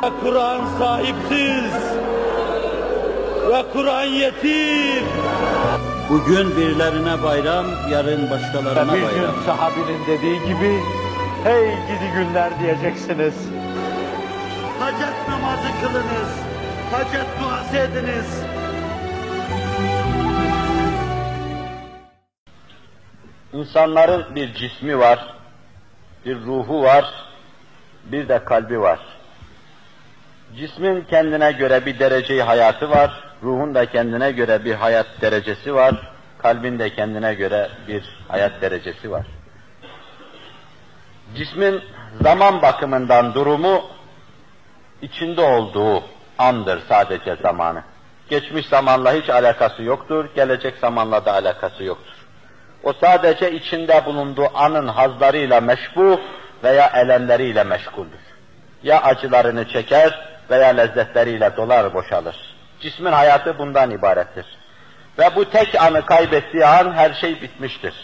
Kur'an sahipsiz ve Kur'an yetim. Bugün birilerine bayram, yarın başkalarına Bir bayram. gün sahabinin dediği gibi, hey gidi günler diyeceksiniz. Hacet namazı kılınız, hacet duası ediniz. İnsanların bir cismi var, bir ruhu var, bir de kalbi var. Cismin kendine göre bir dereceyi hayatı var, ruhun da kendine göre bir hayat derecesi var, kalbin de kendine göre bir hayat derecesi var. Cismin zaman bakımından durumu içinde olduğu andır sadece zamanı. Geçmiş zamanla hiç alakası yoktur, gelecek zamanla da alakası yoktur. O sadece içinde bulunduğu anın hazlarıyla meşgul veya elemleriyle meşguldür. Ya acılarını çeker veya lezzetleriyle dolar boşalır. Cismin hayatı bundan ibarettir. Ve bu tek anı kaybettiği an her şey bitmiştir.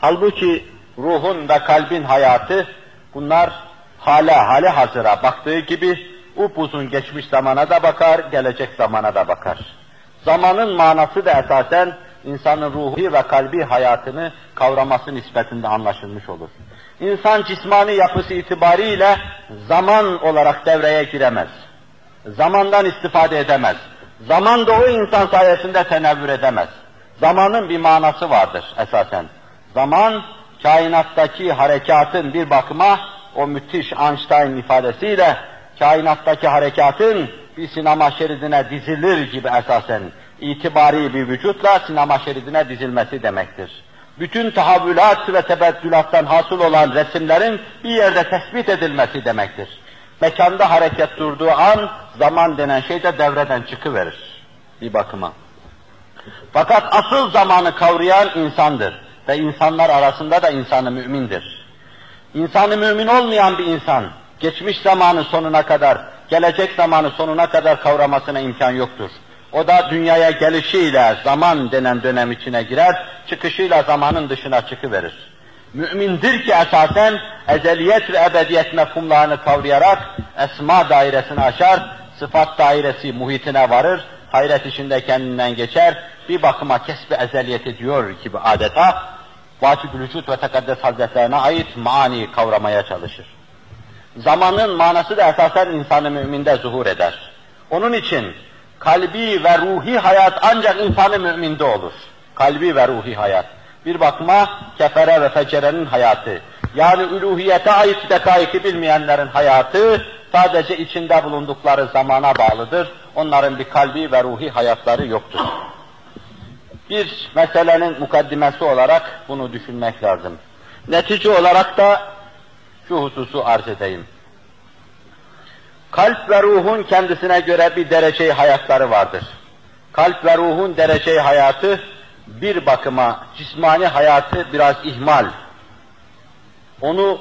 Halbuki ruhun ve kalbin hayatı bunlar hale hale hazıra baktığı gibi upuzun geçmiş zamana da bakar, gelecek zamana da bakar. Zamanın manası da esasen insanın ruhu ve kalbi hayatını kavraması nispetinde anlaşılmış olur. İnsan cismani yapısı itibariyle zaman olarak devreye giremez. Zamandan istifade edemez. Zaman da o insan sayesinde tenevvür edemez. Zamanın bir manası vardır esasen. Zaman, kainattaki harekatın bir bakıma o müthiş Einstein ifadesiyle kainattaki harekatın bir sinema şeridine dizilir gibi esasen itibari bir vücutla sinema şeridine dizilmesi demektir. Bütün tahavvülat ve tebeddülattan hasıl olan resimlerin bir yerde tespit edilmesi demektir. Mekanda hareket durduğu an zaman denen şey de devreden çıkıverir bir bakıma. Fakat asıl zamanı kavrayan insandır ve insanlar arasında da insanı mümindir. İnsanı mümin olmayan bir insan, geçmiş zamanı sonuna kadar, gelecek zamanı sonuna kadar kavramasına imkan yoktur. O da dünyaya gelişiyle zaman denen dönem içine girer, çıkışıyla zamanın dışına çıkıverir. Mümindir ki esasen ezeliyet ve ebediyet mefhumlarını kavrayarak esma dairesini aşar, sıfat dairesi muhitine varır, hayret içinde kendinden geçer, bir bakıma kesbi ezeliyet ediyor gibi adeta, Vacib-ül Vücut ve Tekaddes Hazretlerine ait mani kavramaya çalışır. Zamanın manası da esasen insanı müminde zuhur eder. Onun için kalbi ve ruhi hayat ancak insanı müminde olur. Kalbi ve ruhi hayat. Bir bakma kefere ve fecerenin hayatı. Yani üluhiyete ait dekaiki bilmeyenlerin hayatı sadece içinde bulundukları zamana bağlıdır. Onların bir kalbi ve ruhi hayatları yoktur. Bir meselenin mukaddimesi olarak bunu düşünmek lazım. Netice olarak da şu hususu arz edeyim. Kalp ve ruhun kendisine göre bir dereceyi hayatları vardır. Kalp ve ruhun dereceyi hayatı bir bakıma cismani hayatı biraz ihmal. Onu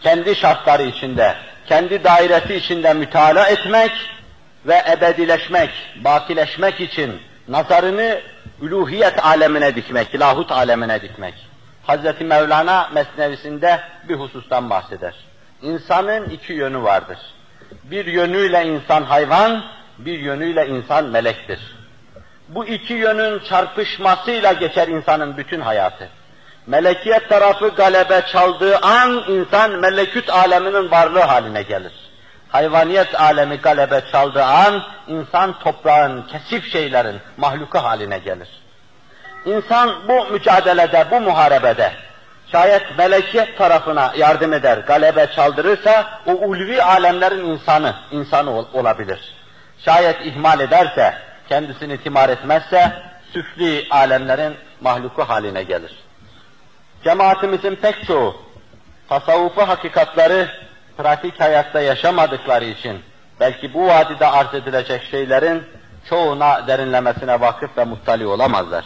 kendi şartları içinde, kendi dairesi içinde mütalaa etmek ve ebedileşmek, bakileşmek için nazarını üluhiyet alemine dikmek, lahut alemine dikmek. Hazreti Mevlana mesnevisinde bir husustan bahseder. İnsanın iki yönü vardır. Bir yönüyle insan hayvan, bir yönüyle insan melektir. Bu iki yönün çarpışmasıyla geçer insanın bütün hayatı. Melekiyet tarafı galebe çaldığı an insan meleküt aleminin varlığı haline gelir. Hayvaniyet alemi galebe çaldığı an insan toprağın, kesif şeylerin mahluku haline gelir. İnsan bu mücadelede, bu muharebede şayet melekiyet tarafına yardım eder, galebe çaldırırsa o ulvi alemlerin insanı, insanı ol, olabilir. Şayet ihmal ederse, kendisini timar etmezse süfli alemlerin mahluku haline gelir. Cemaatimizin pek çoğu tasavvufu hakikatları pratik hayatta yaşamadıkları için belki bu vadide arz edilecek şeylerin çoğuna derinlemesine vakıf ve muttali olamazlar.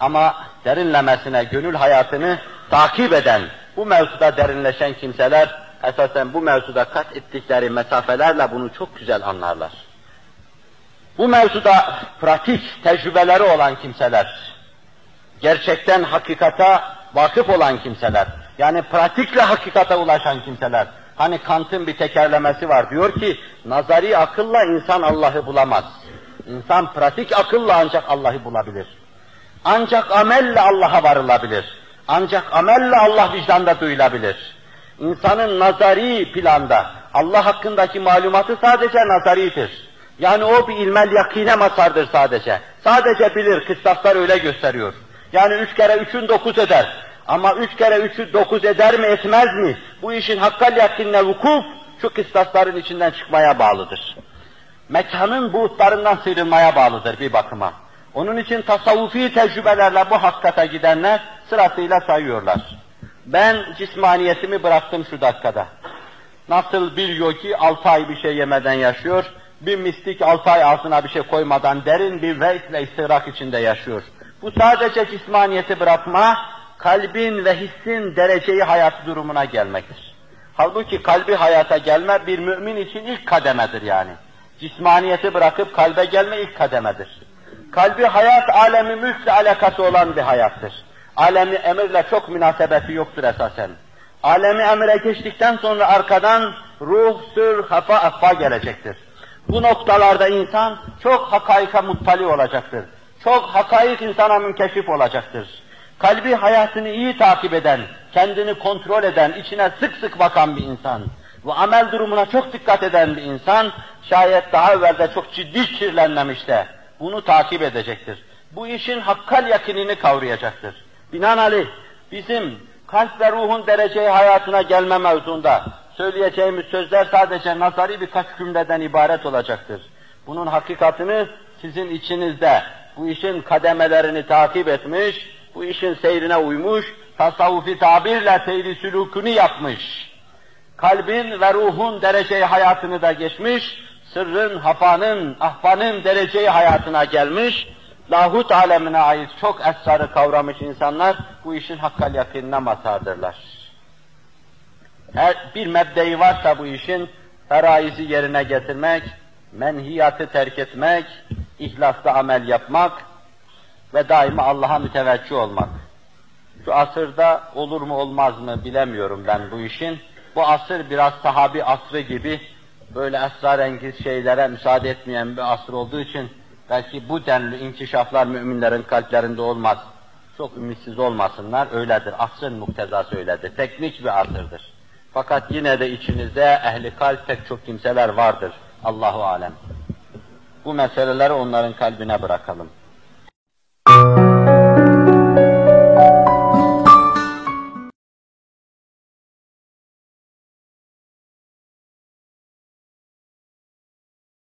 Ama derinlemesine gönül hayatını takip eden, bu mevzuda derinleşen kimseler esasen bu mevzuda kat ettikleri mesafelerle bunu çok güzel anlarlar. Bu mevzuda pratik tecrübeleri olan kimseler, gerçekten hakikata vakıf olan kimseler, yani pratikle hakikate ulaşan kimseler, Hani Kant'ın bir tekerlemesi var. Diyor ki, nazari akılla insan Allah'ı bulamaz. İnsan pratik akılla ancak Allah'ı bulabilir. Ancak amelle Allah'a varılabilir. Ancak amelle Allah vicdanda duyulabilir. İnsanın nazari planda Allah hakkındaki malumatı sadece nazaridir. Yani o bir ilmel yakine mazhardır sadece. Sadece bilir, kıstaslar öyle gösteriyor. Yani üç kere üçün dokuz eder. Ama üç kere üçü dokuz eder mi etmez mi? Bu işin hakkal yakinine vukuf şu kıstasların içinden çıkmaya bağlıdır. Mekanın buğutlarından sıyrılmaya bağlıdır bir bakıma. Onun için tasavvufi tecrübelerle bu hakikate gidenler sırasıyla sayıyorlar. Ben cismaniyetimi bıraktım şu dakikada. Nasıl bir yogi altı ay bir şey yemeden yaşıyor, bir mistik altı ay ağzına bir şey koymadan derin bir veys ve istirak içinde yaşıyor. Bu sadece cismaniyeti bırakma, kalbin ve hissin dereceyi hayat durumuna gelmektir. Halbuki kalbi hayata gelme bir mümin için ilk kademedir yani. Cismaniyeti bırakıp kalbe gelme ilk kademedir. Kalbi hayat alemi mülkle alakası olan bir hayattır. Alemi emirle çok münasebeti yoktur esasen. Alemi emire geçtikten sonra arkadan ruh, sür, hafa, affa gelecektir. Bu noktalarda insan çok hakaika muttali olacaktır. Çok hakaik insana münkeşif olacaktır. Kalbi hayatını iyi takip eden, kendini kontrol eden, içine sık sık bakan bir insan ve amel durumuna çok dikkat eden bir insan, şayet daha evvelde çok ciddi kirlenmemiş de bunu takip edecektir. Bu işin hakkal yakinini kavrayacaktır. Binaenaleyh bizim kalp ve ruhun dereceyi hayatına gelme mevzunda söyleyeceğimiz sözler sadece nazari birkaç cümleden ibaret olacaktır. Bunun hakikatini sizin içinizde bu işin kademelerini takip etmiş, bu işin seyrine uymuş, tasavvufi tabirle seyri sülükünü yapmış, kalbin ve ruhun dereceyi hayatını da geçmiş, sırrın, hafanın, ahfanın dereceyi hayatına gelmiş, lahut alemine ait çok esrarı kavramış insanlar bu işin hakkal yakinine mazhardırlar. Her bir mebdeyi varsa bu işin feraizi yerine getirmek, menhiyatı terk etmek, ihlaslı amel yapmak ve daima Allah'a müteveccih olmak. Şu asırda olur mu olmaz mı bilemiyorum ben bu işin. Bu asır biraz sahabi asrı gibi böyle esrarengiz şeylere müsaade etmeyen bir asır olduğu için belki bu denli inkişaflar müminlerin kalplerinde olmaz. Çok ümitsiz olmasınlar, öyledir. Asrın muktezası öyledir. Teknik bir asırdır. Fakat yine de içinizde ehli kalp pek çok kimseler vardır. Allahu alem. Bu meseleleri onların kalbine bırakalım.